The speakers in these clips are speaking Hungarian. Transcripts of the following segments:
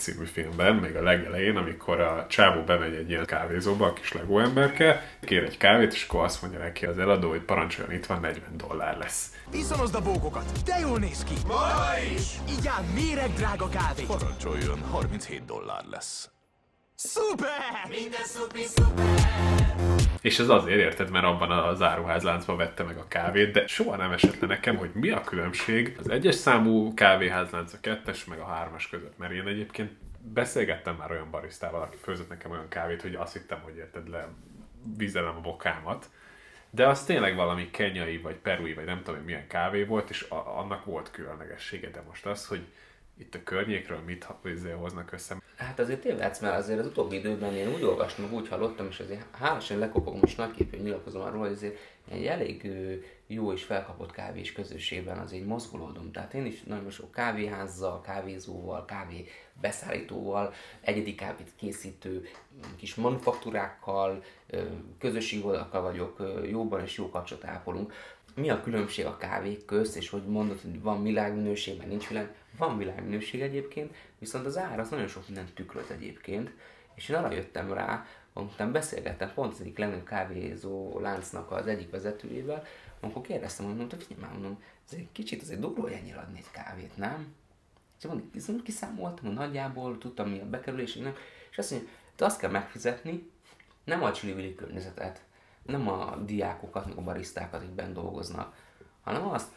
Című filmben, még a legelején, amikor a csávó bemegy egy ilyen kávézóba, a kis legó emberke, kér egy kávét, és akkor azt mondja neki az eladó, hogy parancsoljon, itt van 40 dollár lesz. Iszonozd a bókokat, de jól néz ki! Ma is! Így áll méreg drága kávé! Parancsoljon, 37 dollár lesz. Szuper! Minden szupi szuper! És ez azért érted, mert abban az áruházláncban vette meg a kávét, de soha nem esett le nekem, hogy mi a különbség az egyes számú kávéházlánc, a kettes meg a hármas között. Mert én egyébként beszélgettem már olyan barisztával, aki főzött nekem olyan kávét, hogy azt hittem, hogy érted le vizelem a bokámat. De az tényleg valami kenyai, vagy perui, vagy nem tudom, hogy milyen kávé volt, és a- annak volt különlegessége. De most az, hogy itt a környékről mit izé hoznak össze. Hát azért tévedsz, mert azért az utóbbi időben én úgy olvastam, úgy hallottam, és azért hálásan lekopogom, most nagyképűen nyilatkozom arról, hogy azért egy elég jó és felkapott kávés közösségben azért mozgolódom. Tehát én is nagyon sok kávéházzal, kávézóval, kávé beszállítóval, egyedi kávét készítő kis manufaktúrákkal, közösségi vagyok, jóban és jó kapcsolat ápolunk. Mi a különbség a kávék közt, és hogy mondod, hogy van világminőség, meg nincs világ, van világminőség egyébként, viszont az ár az nagyon sok mindent tükröz egyébként, és én arra jöttem rá, amikor beszélgettem pont az egyik legnagyobb kávézó láncnak az egyik vezetőjével, amikor kérdeztem, hogy mondta, figyelj már, mondom, ez egy kicsit azért durva, hogy ennyire adni egy kávét, nem? És mondom, viszont kiszámoltam, hogy nagyjából tudtam mi a bekerülés, nem? és azt mondja, te azt kell megfizetni, nem a csili környezetet, nem a diákokat, meg a barisztákat, bent dolgoznak, hanem azt,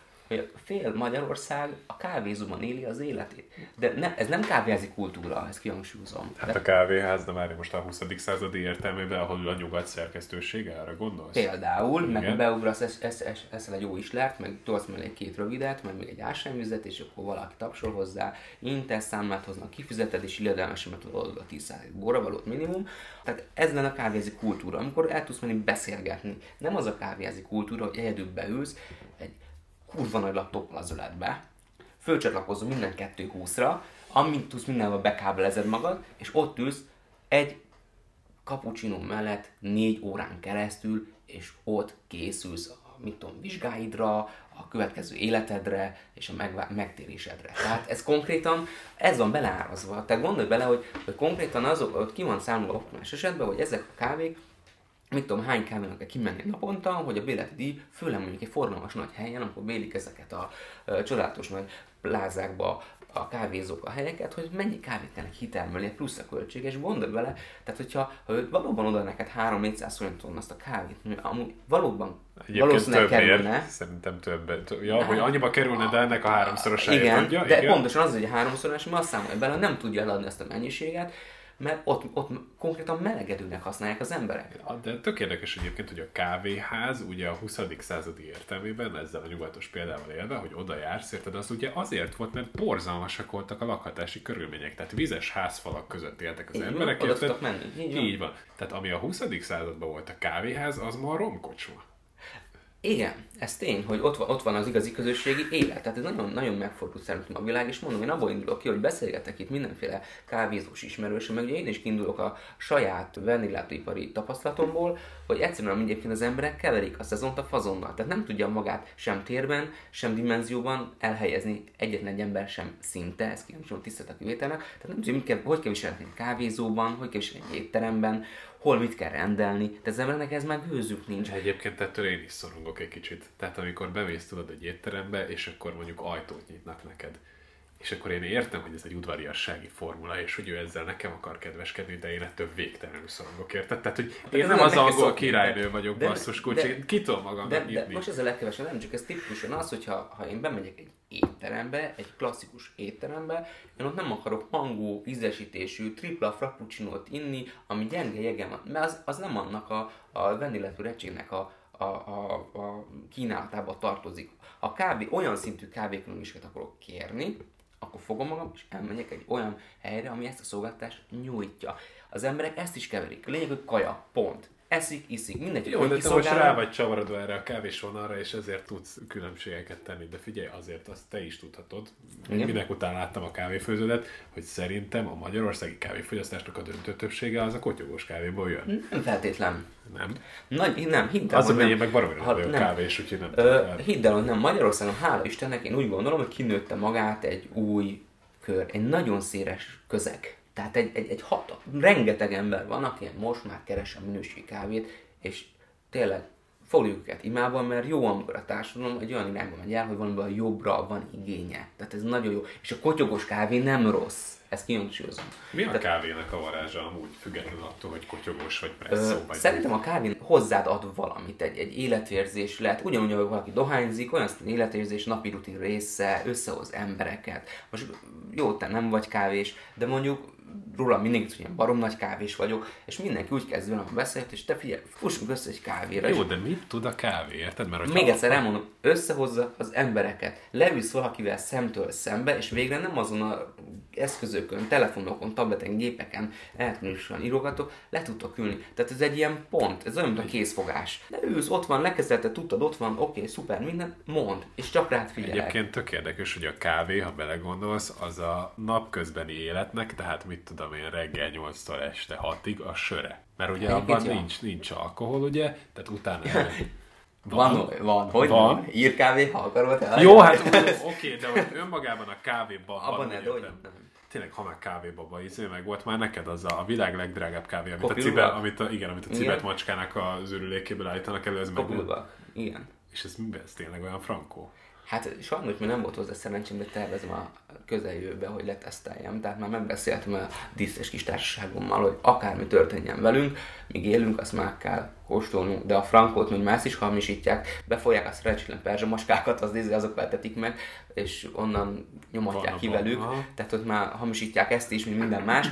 fél Magyarország a kávézóban éli az életét. De ne, ez nem kávéházi kultúra, ezt kihangsúlyozom. Hát a kávéház, de már most a 20. századi értelmében, ahol a nyugat szerkesztősége, arra gondolsz? Például, Igen. meg beugrasz, esz, esz, esz, eszel egy jó islert, meg tolsz mellé egy két rövidet, meg még egy ásványvizet, és akkor valaki tapsol hozzá, intesz számlát hoznak, kifizeted, és illedelmesen tudod a 10 borravalót minimum. Tehát ez lenne a kávéházi kultúra, amikor el tudsz menni beszélgetni. Nem az a kávéházi kultúra, hogy egyedül beülsz egy kurva nagy laptoppal az öletbe, fölcsatlakozol minden 2.20-ra, amint tudsz mindenhol bekábelezed magad, és ott ülsz egy cappuccino mellett négy órán keresztül, és ott készülsz a mit tudom, vizsgáidra, a következő életedre és a megvá- megtérésedre. Tehát ez konkrétan, ez van beleárazva. Tehát gondolj bele, hogy, hogy konkrétan azok, hogy ki van számolva optimális esetben, hogy ezek a kávék mit tudom, hány kávénak kell kimenni naponta, hogy a béleti díj, főleg mondjuk egy forgalmas nagy helyen, amikor bélik ezeket a ö, csodálatos nagy plázákba a kávézók a helyeket, hogy mennyi kávét kell kitermelni, plusz a költség, és gondolj bele, tehát hogyha ha ő valóban oda neked 3-400 forinton azt a kávét, ami amúgy valóban Egyébként valószínűleg kerülne, szerintem többet. Ja, hogy annyiba kerülne, de ennek a háromszorosáért igen, adja. de pontosan az, hogy a háromszorás, mert azt számolja bele, nem tudja eladni ezt a mennyiséget, mert ott, ott konkrétan melegedőnek használják az emberek. De tök érdekes egyébként, hogy a kávéház ugye a 20. századi értelmében, ezzel a nyugatos példával élve, hogy oda jársz, érted, az ugye azért volt, mert borzalmasak voltak a lakhatási körülmények. Tehát vizes házfalak között éltek az Így van, emberek. oda érted? tudtak menni. Így van. Így van. Tehát ami a 20. században volt a kávéház, az ma a romkocsma. Igen, ez tény, hogy ott van, ott van az igazi közösségi élet. Tehát ez nagyon, nagyon megfordult szerintem a világ, és mondom, én abból indulok ki, hogy beszélgetek itt mindenféle kávézós ismerősöm, meg ugye én is kiindulok a saját vendéglátóipari tapasztalatomból, hogy egyszerűen egyébként az emberek keverik a szezont a fazonnal. Tehát nem tudja magát sem térben, sem dimenzióban elhelyezni egyetlen egy ember sem szinte, ez kíváncsi tisztelt a kivételnek. Tehát nem tudja, mit kell, hogy kell viselni kávézóban, hogy kell viselni egy étteremben, hol mit kell rendelni. Tehát az embernek ez már gőzük nincs. Egyébként ettől én is szorongok egy kicsit. Tehát amikor bemész tudod egy étterembe, és akkor mondjuk ajtót nyitnak neked. És akkor én értem, hogy ez egy udvariassági formula, és hogy ő ezzel nekem akar kedveskedni, de én ettől végtelenül szorongok, érted? Tehát, hogy én ez nem nem az angol királynő de- vagyok, de- basszus de- kulcs, ki tudom magamnak De, de nyitni. most ez a legkevesebb, nem csak ez tipikusan az, hogyha ha én bemegyek egy étterembe, egy klasszikus étterembe, én ott nem akarok hangú, ízesítésű, tripla frappuccinót inni, ami gyenge jegem van, mert az, az nem annak a, a vendégletű recsének a, a, a, a kínálatába tartozik. Ha kávé, olyan szintű kávékülönbséget akarok kérni, akkor fogom magam, és elmegyek egy olyan helyre, ami ezt a szolgáltatást nyújtja. Az emberek ezt is keverik. Lényeg, hogy kaja, pont. Eszik, iszik, mindegy, Jó, de te most rá vagy csavarodva erre a kávésvonalra, és ezért tudsz különbségeket tenni. De figyelj, azért azt te is tudhatod. Igen. Minek után láttam a kávéfőződet, hogy szerintem a magyarországi kávéfogyasztásnak a döntő többsége az a kotyogós kávéból jön. Nem feltétlen. Nem? Nagy, nem, hidd el, Az, hogy nem. meg baromira Ha- nem. kávés, úgyhogy nem Ö, tudom. hidd el, hogy nem. Magyarországon, hála Istennek, én úgy gondolom, hogy kinőtte magát egy új kör, egy nagyon széles közeg. Tehát egy, egy, egy hat, rengeteg ember van, aki most már keres a minőségi kávét, és tényleg fogjuk őket imában, mert jó, amikor a társadalom egy olyan irányba megy el, hogy valamivel jobbra van igénye. Tehát ez nagyon jó. És a kotyogos kávé nem rossz. Ezt kihangsúlyozom. Mi a kávének a varázsa amúgy, függetlenül attól, hogy kotyogós vagy presszó vagy? Szerintem a kávé hozzád ad valamit, egy, egy életérzés lehet, ugyanúgy, ahogy valaki dohányzik, olyan életérzés, napi rutin része, összehoz embereket. Most jó, te nem vagy kávés, de mondjuk róla mindig hogy ilyen barom nagy kávés vagyok, és mindenki úgy kezd velem a beszélt, és te figyelj, fussunk össze egy kávéra. Jó, de mit tud a kávé, érted? Mert még egyszer elmondom, összehozza az embereket, leülsz valakivel szemtől szembe, és végre nem azon a eszközökön, telefonokon, tableten, gépeken elektronikusan írogatok, le tudtok ülni. Tehát ez egy ilyen pont, ez olyan, mint a készfogás. De ülsz, ott van, lekezelte, tudtad, ott van, oké, okay, szuper, minden, mond, és csak rád figyelek. Egyébként tök érdekes, hogy a kávé, ha belegondolsz, az a napközbeni életnek, tehát mit tudom én, reggel 8-tól este 6-ig a söre. Mert ugye Egyébként abban nincs, nincs alkohol, ugye, tehát utána... Van, van, van, hogy Van. van. Ír kávé, ha akarod. te Jó, hát oké, de hogy önmagában a kávéban... Abban ne nem. Tényleg, ha már kávébaba izé, meg volt már neked az a, a világ legdrágább kávé, amit a, Kopilbak? cibe, amit a, igen, amit a Igen. cibet macskának az ürülékéből állítanak elő, ez meg. Igen. És ez? Ez tényleg olyan frankó? Hát sajnos még nem volt hozzá szerencsém, de tervezem a közeljövőben, hogy leteszteljem. Tehát már megbeszéltem a díszes kis társaságommal, hogy akármi történjen velünk, míg élünk, azt már kell kóstolnunk. De a frankót, még más is hamisítják, befolják a szerencsétlen perzsamaskákat, az nézi, azok vetetik meg, és onnan nyomatják Van ki velük. aha. Tehát ott már hamisítják ezt is, mint minden más,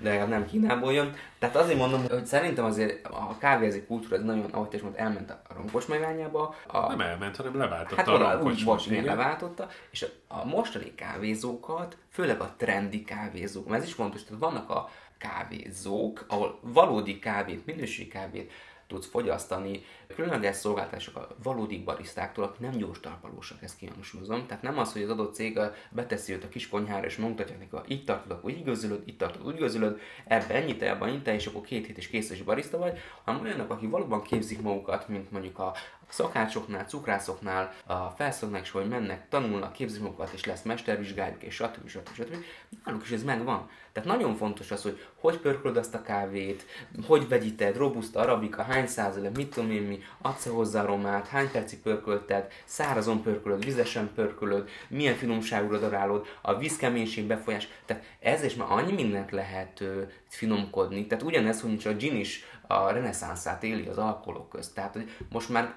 de nem Kínából jön. Tehát azért mondom, hogy szerintem azért a kávézi kultúra, ez nagyon, ahogy te is mondtad, elment a rompos megványába. A, Nem elment, hanem leváltotta Hát a úgy ronkocsmot. bocs, igen, leváltotta, és a, a mostani kávézókat, főleg a trendi kávézók, mert ez is fontos, tehát vannak a kávézók, ahol valódi kávét, minőségi kávét tudsz fogyasztani, különleges szolgáltatások a valódi barisztáktól, akik nem gyors talpalósak, ezt kihangsúlyozom. Tehát nem az, hogy az adott cég beteszi őt a kis konyhára, és megmutatják neki, itt tartod, akkor így gőzölöd, itt tartod, úgy gőzölöd, ebbe ennyit, ebben annyit, és akkor két hét és kész és barista vagy, hanem olyanok, akik valóban képzik magukat, mint mondjuk a szakácsoknál, cukrászoknál, a felszoknál is, hogy mennek, tanulnak, képzik magukat, és lesz mestervizsgájuk, és stb. stb. stb. Náluk is ez megvan. Tehát nagyon fontos az, hogy hogy pörkölöd azt a kávét, hogy vegyíted, robusta, arabika, hány százalék, mit tudom én mi, adsz hozzá aromát, hány percig pörkölted, szárazon pörkölöd, vizesen pörkölöd, milyen finomságúra darálod, a vízkeménység befolyás, tehát ez és már annyi mindent lehet ö, finomkodni. Tehát ugyanez, hogy nincs a gin is a reneszánszát éli az alkoholok közt. Tehát hogy most már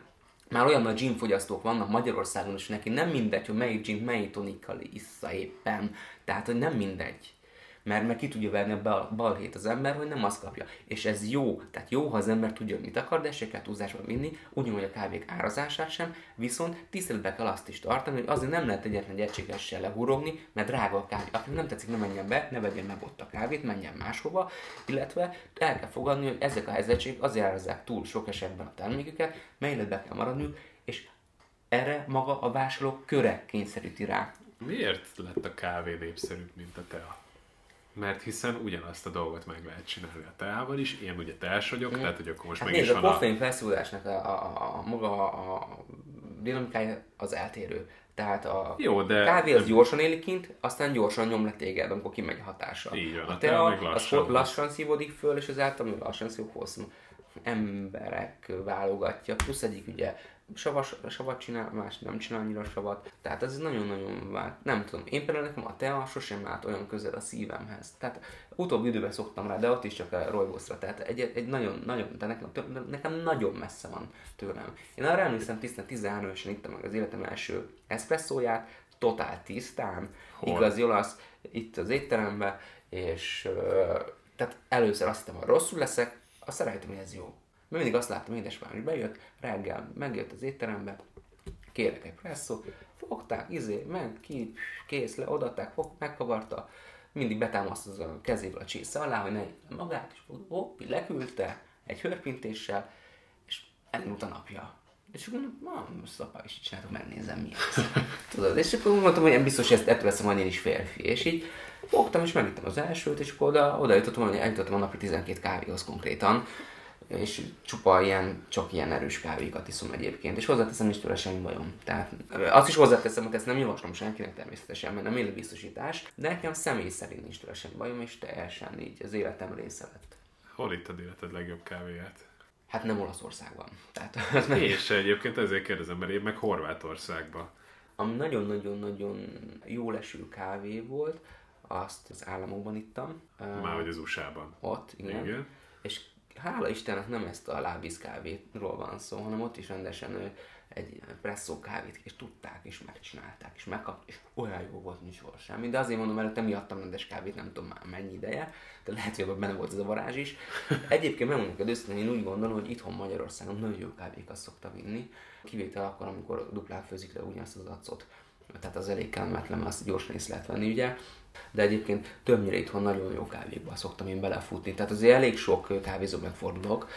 már olyan nagy ginfogyasztók vannak Magyarországon is, neki nem mindegy, hogy melyik gin, melyik tonikkal issza éppen. Tehát, hogy nem mindegy. Mert meg ki tudja verni a bal, balhét az ember, hogy nem azt kapja. És ez jó. Tehát jó, ha az ember tudja, mit akar, de se kell túlzásba vinni, ugyanúgy a kávék árazását sem, viszont tiszteletbe kell azt is tartani, hogy azért nem lehet egyetlen egy egységessel lehúrogni, mert drága a kávé. Aki nem tetszik, ne menjen be, ne vegyen meg ott a kávét, menjen máshova, illetve el kell fogadni, hogy ezek a helyzetségek azért árazzák túl sok esetben a terméküket, mert életbe kell maradniuk, és erre maga a vásárlók köre kényszeríti rá. Miért lett a kávé népszerűbb, mint a tea? Mert hiszen ugyanazt a dolgot meg lehet csinálni a teával is, én ugye teás vagyok, tehát hogy akkor most Hát meg is nézd, a van a... koffein felszólásnak a, a, a, a maga a dinamikája az eltérő. Tehát a Jó, de- kávé az gyorsan élik kint, aztán gyorsan nyom le téged, amikor kimegy a hatása. Így van, a a tea meg az lassan. lassan, lassan szívódik föl, és ezáltal lassan szív hosszú. Emberek válogatja, plusz egyik ugye savas, savat csinál, más nem csinál annyira savat. Tehát ez nagyon-nagyon vált. Nem tudom, én például nekem a tea sosem állt olyan közel a szívemhez. Tehát utóbbi időben szoktam rá, de ott is csak a rojboszra. Tehát egy, egy nagyon, nagyon, de nekem, nekem nagyon messze van tőlem. Én arra emlékszem, tisztán 13 évesen ittam meg az életem első eszpresszóját, totál tisztán, Hol? igazi olasz, itt az étteremben, és tehát először azt hittem, hogy rosszul leszek, azt rájöttem, hogy ez jó. Mert mindig azt láttam, édesapám, hogy bejött, reggel megjött az étterembe, kérek egy presszót, fogták, izé, ment ki, kész, le, odaadták, fog, megkavarta, mindig betámasztod a kezével a csésze alá, hogy ne magát, és hopp, leküldte egy hörpintéssel, és elindult a napja. És akkor mondom, ma, most apa is csinálok, megnézem mi ez. Tudod, és akkor mondtam, hogy én biztos, hogy ezt ettől leszem én is férfi. És így fogtam, és megittem az elsőt, és akkor oda, oda jutottam, hogy eljutottam a napi 12 kávéhoz konkrétan. és csupa ilyen, csak ilyen erős kávékat iszom egyébként, és hozzáteszem, nincs tőle semmi bajom. Tehát azt is hozzáteszem, hogy ezt nem javaslom senkinek természetesen, mert nem életbiztosítás, de nekem személy szerint nincs tőle semmi bajom, és teljesen így az életem része lett. Hol itt a életed legjobb kávéját? Hát nem Olaszországban. Tehát, És egyébként ezért kérdezem, mert én meg Horvátországban. ami nagyon-nagyon-nagyon jó leső kávé volt, azt az államokban ittam. Már hogy az USA-ban. Ott, igen. Igen. És hála Istennek nem ezt a lábisz kávétról van szó, hanem ott is rendesen egy presszó kávét, és tudták, és megcsinálták, és megkap, és olyan jó volt, nincs hol semmi. De azért mondom, előtte miattam rendes kávét, nem tudom már mennyi ideje, de lehet, hogy benne volt ez a varázs is. Egyébként megmondom hogy őszintén, én úgy gondolom, hogy itthon Magyarországon nagyon jó kávékat szokta vinni. Kivétel akkor, amikor duplán főzik le ugyanazt az acot. Tehát az elég kellemetlen, mert azt gyorsan észre lehet venni, ugye. De egyébként többnyire itthon nagyon jó kávékba szoktam én belefutni. Tehát azért elég sok kávézó megfordulok,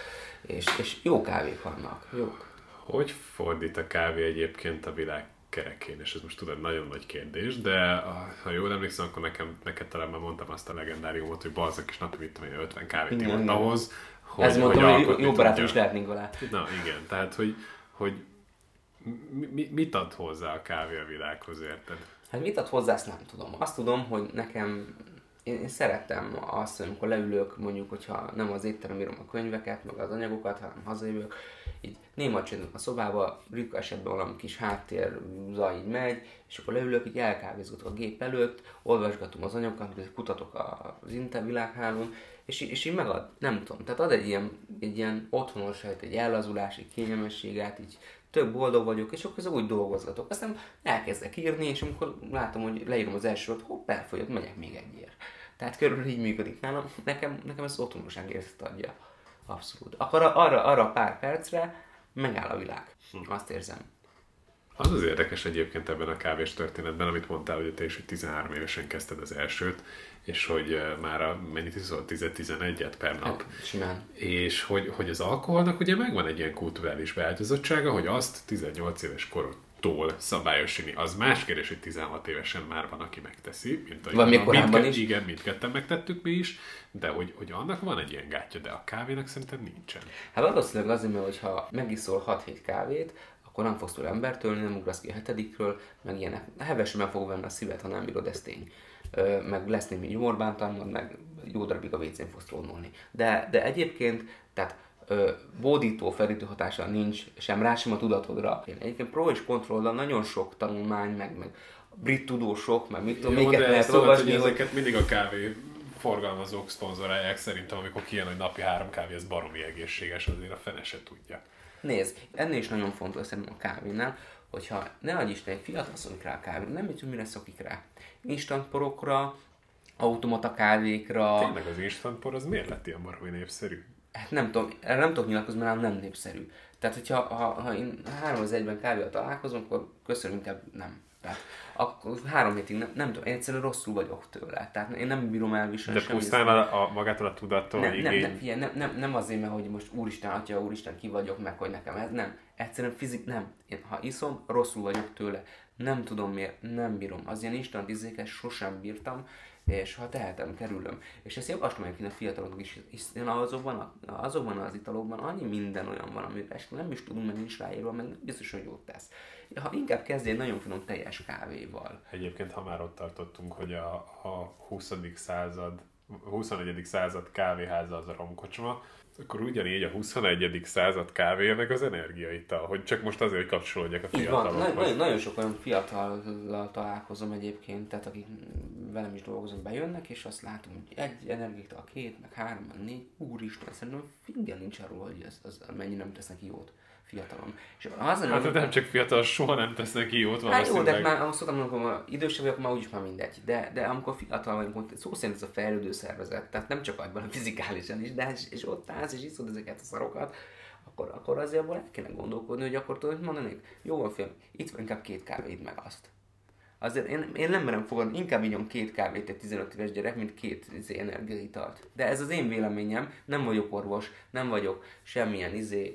és, és jó kávék vannak. Jók. Hogy fordít a kávé egyébként a világ kerekén? És ez most tudod, nagyon nagy kérdés, de ha jól emlékszem, akkor nekem, neked talán már mondtam azt a legendáriumot, hogy balzak is napi vittem én 50 kávét ivott ahhoz, hogy, Ez mondtam, hogy alkotni jó barátom is lehetnénk alá. Na igen, tehát hogy, hogy mi, mit ad hozzá a kávé a világhoz, érted? Hát mit ad hozzá, ezt nem tudom. Azt tudom, hogy nekem, én, én szeretem azt, hogy amikor leülök, mondjuk, hogyha nem az étterem írom a könyveket, meg az anyagokat, hanem hazajövök, így néma csendben a szobába, ritka esetben valami kis háttér zaj így megy, és akkor leülök, így elkávézgatok a gép előtt, olvasgatom az anyagokat, kutatok az Intel világhálón, és, és így megad, nem tudom, tehát ad egy ilyen, egy ilyen otthonosságot, egy ellazulás, egy kényelmességet, így tök boldog vagyok, és akkor úgy dolgozgatok. Aztán elkezdek írni, és amikor látom, hogy leírom az első sort, hopp, elfogyott, megyek még egyért. Tehát körülbelül így működik nálam. Nekem, nekem ez otthonoság érzet adja. Abszolút. Akkor arra, arra a pár percre megáll a világ. Azt érzem. Az az érdekes egyébként ebben a kávés történetben, amit mondtál, hogy te is hogy 13 évesen kezdted az elsőt, és hogy eh, már a, mennyit iszol, 10-11-et per nap. Simán. És hogy, hogy az alkoholnak ugye megvan egy ilyen kulturális beágyazottsága, hogy azt 18 éves korodtól szabályosítani. Az más kérdés, hogy 16 évesen már van, aki megteszi, mint a Vagy még mindke- is. Igen, mindketten megtettük mi is, de hogy, hogy annak van egy ilyen gátja, de a kávénak szerintem nincsen. Hát valószínűleg azért, mert hogyha megiszol 6-7 kávét, akkor nem fogsz tőle embertől, nem ugrasz ki a hetedikről, meg ilyenek. Hevesen meg fog venni a szíved, ha nem bírod, ez tény. Ö, meg lesz némi nyomorbántalmad, meg jó darabig a WC-n fogsz trónolni. De, de egyébként, tehát ö, bódító, felítő hatása nincs sem rá, sem a tudatodra. Én egyébként pro és kontrollal nagyon sok tanulmány, meg, meg brit tudósok, meg mit tudom, miket lehet tudod, olvasni, hogy ezeket mindig a kávé forgalmazók szponzorálják szerintem, amikor kijön, hogy napi három kávé, ez baromi egészséges, azért a fene se tudja. Nézd, ennél is nagyon fontos szerintem a kávénál, hogyha ne adj Isten, egy fiatal szokik rá a kávé, nem tudom, mire szokik rá. Instant porokra, automata kávékra, Tényleg az instant por, az miért lett ilyen baromi népszerű? hát nem tudom, erre nem tudok nyilatkozni, mert nem népszerű. Tehát, hogyha ha, ha én három az egyben kávéval találkozom, akkor köszönöm, inkább nem. Tehát, akkor három hétig nem, nem tudom, én egyszerűen rosszul vagyok tőle. Tehát én nem bírom elviselni De pusztán a, a, magától a tudattól, nem, hogy nem, nem, figyelj, nem, nem, nem azért, mert hogy most úristen, atya, úristen, ki vagyok, meg hogy nekem ez, nem. Egyszerűen fizik, nem. Én, ha iszom, rosszul vagyok tőle. Nem tudom miért, nem bírom. Az ilyen instant izéket sosem bírtam, és ha tehetem, kerülöm. És ezt javaslom egyébként a fiataloknak is, hiszen azokban, azokban az italokban annyi minden olyan van, amire nem is tudunk, meg nincs ráírva, meg nem biztos, hogy jót tesz. Ha inkább kezdjél nagyon finom teljes kávéval. Egyébként, ha már ott tartottunk, hogy a, a 20. század, 21. század kávéháza az a romkocsma, akkor ugyanígy a 21. század kávéja meg az energiaital, hogy csak most azért, hogy kapcsolódjak a Így van, nagyon, nagyon, fiatalokhoz. sok olyan fiatallal találkozom egyébként, tehát akik velem is dolgozom, bejönnek, és azt látom, hogy egy energiaital, két, meg három, meg négy, úristen, szerintem fingel nincs arról, hogy ez, az mennyi nem tesz neki jót fiatalon. És az Hát de nem csak fiatal, soha nem tesz neki jót Hát jó, de már azt szoktam, amikor idősebb vagyok, már úgyis már mindegy. De, de amikor fiatal vagyunk, szó szerint ez a fejlődő szervezet, tehát nem csak agyban, fizikálisan is, de és, és ott állsz, és iszod ezeket a szarokat, akkor, akkor azért abból el kéne gondolkodni, hogy akkor tudod, mondanék, jó van film, itt van inkább két kávéd meg azt. Azért én, én nem merem fogadni, inkább ígyom két kávét egy 15 éves gyerek, mint két izé, energiaitalt. De ez az én véleményem, nem vagyok orvos, nem vagyok semmilyen izé,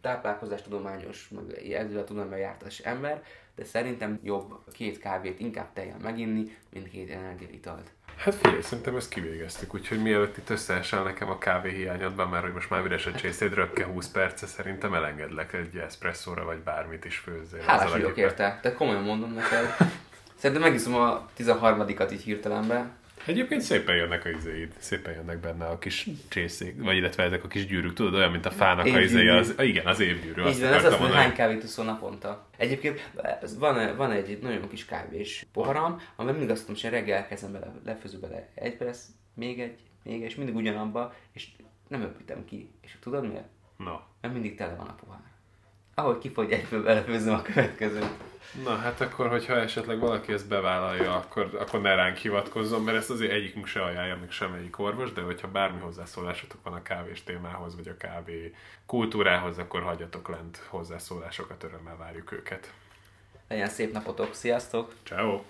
táplálkozástudományos, meg ezzel jártas ember, de szerintem jobb két kávét inkább tejjel meginni, mint két energiaitalt. Hát figyelj, szerintem ezt kivégeztük, úgyhogy mielőtt itt összeesel nekem a kávé hiányodban, mert hogy most már üres a csészéd, röpke 20 perce, szerintem elengedlek egy eszpresszóra, vagy bármit is főzzél. Hálás vagyok érte, de komolyan mondom neked. Szerintem megiszom a 13-at így hirtelenbe. Egyébként szépen jönnek a izéid, szépen jönnek benne a kis csészék, vagy illetve ezek a kis gyűrűk, tudod, olyan, mint a fának a Évgyűrű. izéje, az, igen, az évgyűrű, Így van, ez az, hogy hány kávét iszol naponta. Egyébként van, van egy nagyon kis kávés poharam, amiben mindig azt tudom, hogy reggel elkezdem bele, lefőző bele egy perc, még egy, még egy, és mindig ugyanabba, és nem öpítem ki. És tudod miért? No. Mert mindig tele van a pohár. Ahogy kifogy egyből belefőzöm a következőt. Na hát akkor, hogyha esetleg valaki ezt bevállalja, akkor, akkor ne ránk hivatkozzon, mert ezt azért egyikünk se ajánlja, még semmelyik orvos, de hogyha bármi hozzászólásotok van a kávés témához, vagy a kávé kultúrához, akkor hagyjatok lent hozzászólásokat, örömmel várjuk őket. Legyen szép napotok, sziasztok! Ciao.